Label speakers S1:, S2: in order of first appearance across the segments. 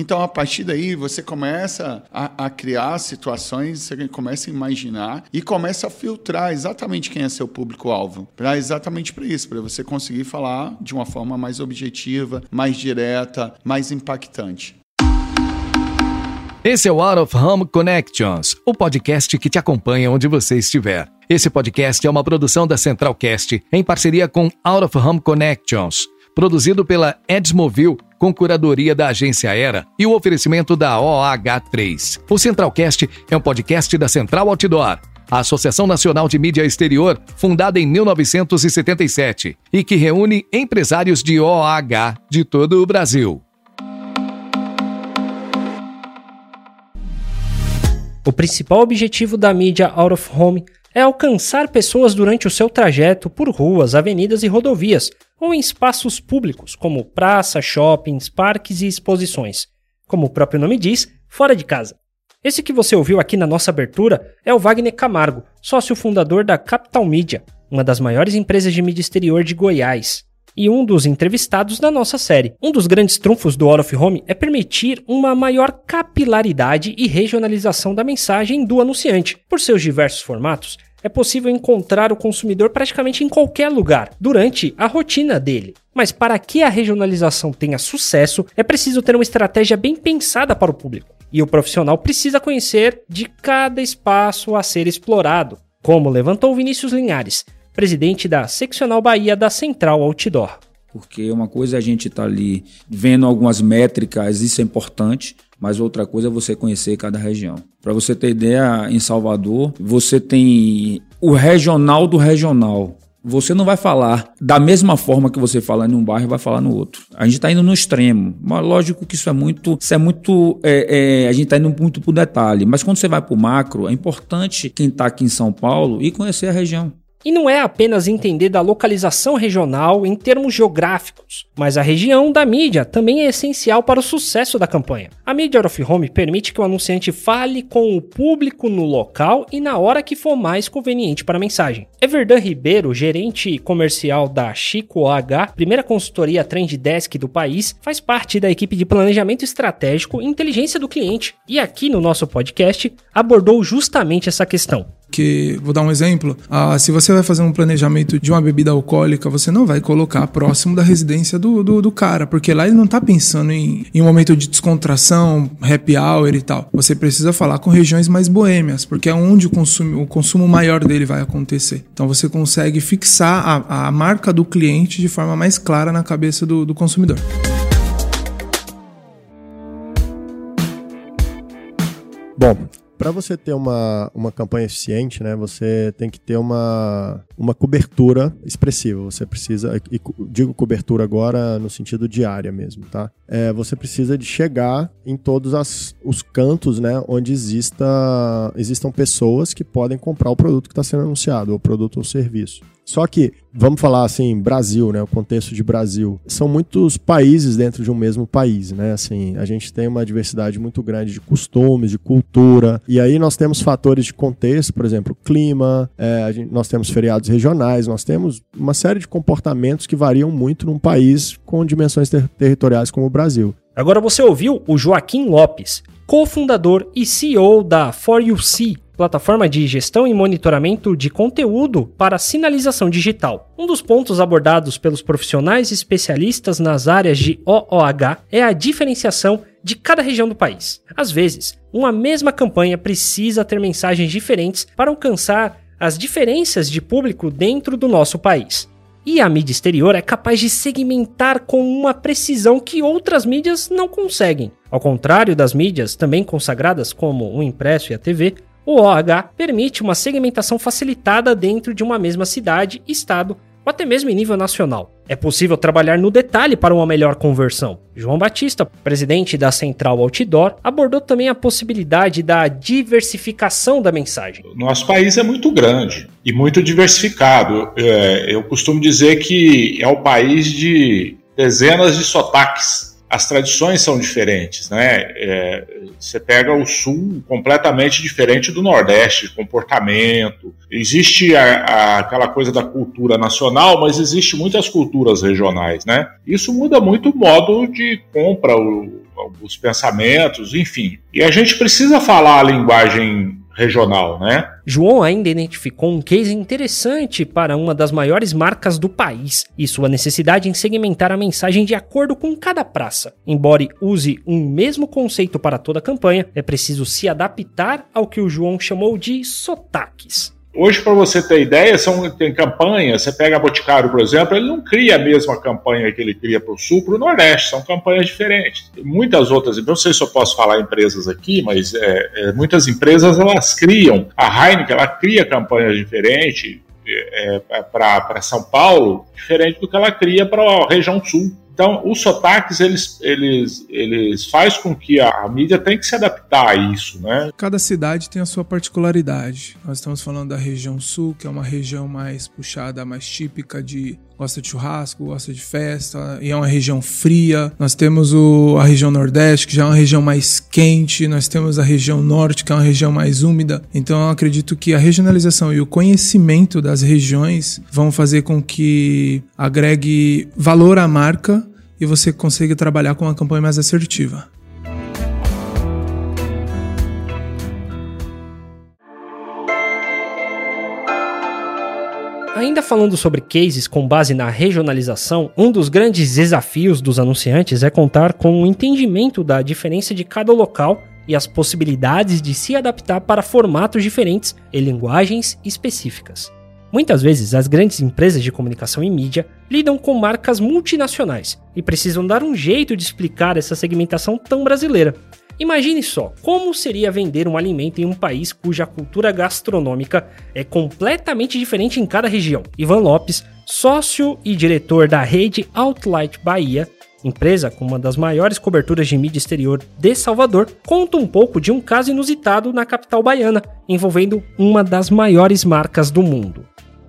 S1: Então, a partir daí, você começa a, a criar situações, você começa a imaginar e começa a filtrar exatamente quem é seu público-alvo. Para exatamente para isso, para você conseguir falar de uma forma mais objetiva, mais direta, mais impactante.
S2: Esse é o Out of Home Connections, o podcast que te acompanha onde você estiver. Esse podcast é uma produção da Centralcast em parceria com Out of Home Connections, produzido pela Edsmovil com curadoria da agência Era e o oferecimento da OH3. O Centralcast é um podcast da Central Outdoor, a Associação Nacional de Mídia Exterior, fundada em 1977 e que reúne empresários de OH de todo o Brasil.
S3: O principal objetivo da mídia out of home é alcançar pessoas durante o seu trajeto por ruas, avenidas e rodovias, ou em espaços públicos, como praça, shoppings, parques e exposições. Como o próprio nome diz, fora de casa. Esse que você ouviu aqui na nossa abertura é o Wagner Camargo, sócio fundador da Capital Media, uma das maiores empresas de mídia exterior de Goiás e um dos entrevistados da nossa série. Um dos grandes trunfos do Out of Home é permitir uma maior capilaridade e regionalização da mensagem do anunciante. Por seus diversos formatos, é possível encontrar o consumidor praticamente em qualquer lugar, durante a rotina dele. Mas para que a regionalização tenha sucesso, é preciso ter uma estratégia bem pensada para o público. E o profissional precisa conhecer de cada espaço a ser explorado, como levantou Vinícius Linhares, presidente da Seccional Bahia da Central Outdoor.
S4: Porque uma coisa é a gente estar tá ali vendo algumas métricas, isso é importante, mas outra coisa é você conhecer cada região. Para você ter ideia, em Salvador, você tem o regional do regional. Você não vai falar da mesma forma que você fala em um bairro, vai falar no outro. A gente está indo no extremo. Mas lógico que isso é muito, isso é muito, é, é, a gente está indo muito o detalhe. Mas quando você vai para o macro, é importante quem está aqui em São Paulo e conhecer a região.
S3: E não é apenas entender da localização regional em termos geográficos, mas a região da mídia também é essencial para o sucesso da campanha. A mídia of home permite que o anunciante fale com o público no local e na hora que for mais conveniente para a mensagem. Everdan Ribeiro, gerente comercial da Chico OH, primeira consultoria Trend Desk do país, faz parte da equipe de planejamento estratégico e inteligência do cliente e aqui no nosso podcast abordou justamente essa questão.
S5: Que, vou dar um exemplo, ah, se você vai fazer um planejamento de uma bebida alcoólica, você não vai colocar próximo da residência do, do, do cara, porque lá ele não está pensando em, em um momento de descontração, happy hour e tal. Você precisa falar com regiões mais boêmias, porque é onde o consumo, o consumo maior dele vai acontecer. Então você consegue fixar a, a marca do cliente de forma mais clara na cabeça do, do consumidor.
S6: Bom, para você ter uma, uma campanha eficiente, né, você tem que ter uma, uma cobertura expressiva. Você precisa, e digo cobertura agora no sentido de área mesmo, tá? É, você precisa de chegar em todos as, os cantos, né, onde exista, existam pessoas que podem comprar o produto que está sendo anunciado, o produto ou serviço. Só que, vamos falar assim, Brasil, né? O contexto de Brasil. São muitos países dentro de um mesmo país, né? Assim, a gente tem uma diversidade muito grande de costumes, de cultura. E aí nós temos fatores de contexto, por exemplo, clima, é, gente, nós temos feriados regionais, nós temos uma série de comportamentos que variam muito num país com dimensões ter territoriais como o Brasil.
S3: Agora você ouviu o Joaquim Lopes, cofundador e CEO da For You See, plataforma de gestão e monitoramento de conteúdo para sinalização digital. Um dos pontos abordados pelos profissionais especialistas nas áreas de OOH é a diferenciação de cada região do país. Às vezes, uma mesma campanha precisa ter mensagens diferentes para alcançar as diferenças de público dentro do nosso país. E a mídia exterior é capaz de segmentar com uma precisão que outras mídias não conseguem. Ao contrário das mídias também consagradas como o impresso e a TV, o OH permite uma segmentação facilitada dentro de uma mesma cidade, estado ou até mesmo em nível nacional. É possível trabalhar no detalhe para uma melhor conversão. João Batista, presidente da Central Outdoor, abordou também a possibilidade da diversificação da mensagem.
S7: Nosso país é muito grande e muito diversificado. É, eu costumo dizer que é o país de dezenas de sotaques as tradições são diferentes, né? É, você pega o sul completamente diferente do nordeste, comportamento. Existe a, a, aquela coisa da cultura nacional, mas existe muitas culturas regionais, né? Isso muda muito o modo de compra, o, os pensamentos, enfim. E a gente precisa falar a linguagem regional, né?
S3: João ainda identificou um case interessante para uma das maiores marcas do país e sua necessidade em segmentar a mensagem de acordo com cada praça. Embora use um mesmo conceito para toda a campanha, é preciso se adaptar ao que o João chamou de sotaques.
S7: Hoje, para você ter ideia, são, tem campanhas. Você pega a Boticário, por exemplo, ele não cria a mesma campanha que ele cria para o Sul, para o Nordeste. São campanhas diferentes. Muitas outras, não sei se eu posso falar empresas aqui, mas é, é, muitas empresas elas criam. A Heineken ela cria campanhas diferentes é, é para São Paulo, diferente do que ela cria para a região Sul. Então, os sotaques, eles, eles, eles faz com que a, a, mídia tenha que se adaptar a isso, né?
S5: Cada cidade tem a sua particularidade. Nós estamos falando da região sul, que é uma região mais puxada, mais típica de gosta de churrasco, gosta de festa, e é uma região fria. Nós temos o, a região nordeste, que já é uma região mais quente. Nós temos a região norte, que é uma região mais úmida. Então, eu acredito que a regionalização e o conhecimento das regiões vão fazer com que agregue valor à marca e você consiga trabalhar com uma campanha mais assertiva.
S3: Ainda falando sobre cases com base na regionalização, um dos grandes desafios dos anunciantes é contar com o entendimento da diferença de cada local e as possibilidades de se adaptar para formatos diferentes e linguagens específicas. Muitas vezes, as grandes empresas de comunicação e mídia lidam com marcas multinacionais e precisam dar um jeito de explicar essa segmentação tão brasileira. Imagine só como seria vender um alimento em um país cuja cultura gastronômica é completamente diferente em cada região. Ivan Lopes, sócio e diretor da rede Outlight Bahia, empresa com uma das maiores coberturas de mídia exterior de Salvador, conta um pouco de um caso inusitado na capital baiana, envolvendo uma das maiores marcas do mundo.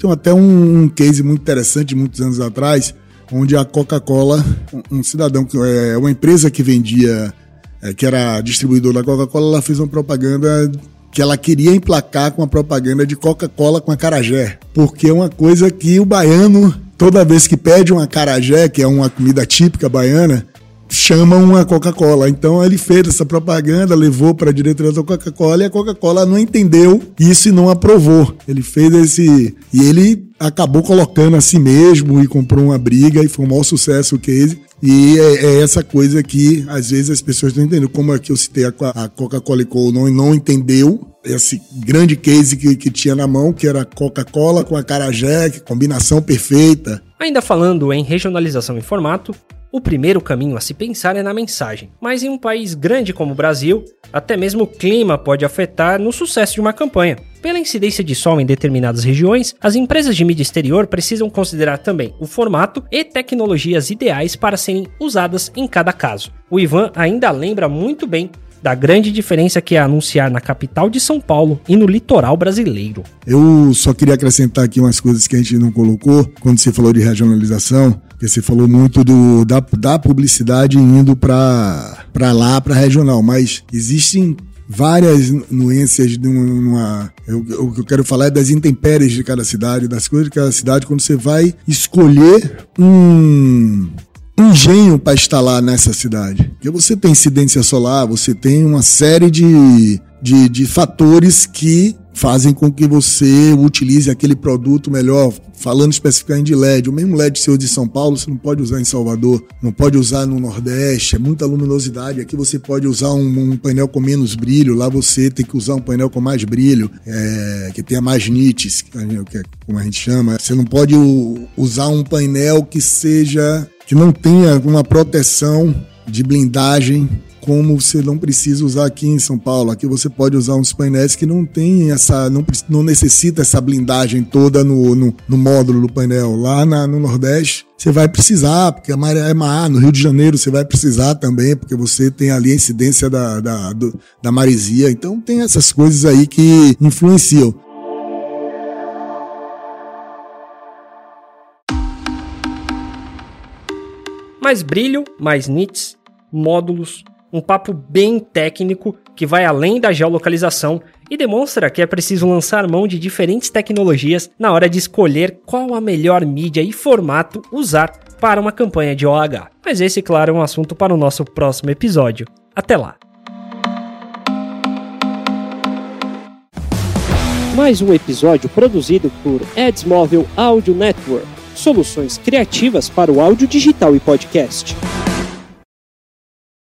S8: Tem até um, case muito interessante, muitos anos atrás, onde a Coca-Cola, um, cidadão, é uma empresa que vendia, é, que era distribuidor da Coca-Cola, ela fez uma propaganda que ela queria emplacar com a propaganda de Coca-Cola com a Carajé, porque é uma coisa que o baiano, toda vez que pede uma Carajé, que é uma comida típica baiana, chamam a Coca-Cola. Então ele fez essa propaganda, levou para a diretoria da Coca-Cola e a Coca-Cola não entendeu isso e não aprovou. Ele fez esse. E ele acabou colocando a si mesmo e comprou uma briga e foi um maior sucesso o case. E é, é, essa coisa que às vezes as pessoas não entendem. Como aqui eu citei a, Coca-Cola e não, não entendeu esse grande case que, que tinha na mão, que era Coca-Cola com a Carajé, combinação perfeita.
S3: Ainda falando em regionalização em formato, o primeiro caminho a se pensar é na mensagem, mas em um país grande como o Brasil, até mesmo o clima pode afetar no sucesso de uma campanha. Pela incidência de sol em determinadas regiões, as empresas de mídia exterior precisam considerar também o formato e tecnologias ideais para serem usadas em cada caso. O Ivan ainda lembra muito bem da grande diferença que é anunciar na capital de São Paulo e no litoral brasileiro.
S8: Eu só queria acrescentar aqui umas coisas que a gente não colocou quando você falou de regionalização, que você falou muito do, da, da publicidade indo para lá, para regional, mas existem várias nuances de uma. O que eu quero falar é das intempéries de cada cidade, das coisas de cada cidade, quando você vai escolher um engenho para instalar nessa cidade. Porque você tem incidência solar, você tem uma série de, de, de fatores que fazem com que você utilize aquele produto melhor. Falando especificamente de LED, o mesmo LED seu de São Paulo você não pode usar em Salvador, não pode usar no Nordeste, é muita luminosidade. Aqui você pode usar um, um painel com menos brilho, lá você tem que usar um painel com mais brilho, é, que tenha mais nits, que é como a gente chama. Você não pode usar um painel que seja que não tenha uma proteção de blindagem como você não precisa usar aqui em São Paulo. Aqui você pode usar uns painéis que não tem essa, não, não necessita essa blindagem toda no, no, no módulo do painel. Lá na, no Nordeste você vai precisar, porque a maré é má. No Rio de Janeiro você vai precisar também, porque você tem ali a incidência da, da, do, da maresia. Então tem essas coisas aí que influenciam.
S3: Mais brilho, mais nits módulos, um papo bem técnico que vai além da geolocalização e demonstra que é preciso lançar mão de diferentes tecnologias na hora de escolher qual a melhor mídia e formato usar para uma campanha de OH. Mas esse, claro, é um assunto para o nosso próximo episódio. Até lá! Mais um episódio produzido por Adsmobile Audio Network soluções criativas para o áudio digital e podcast.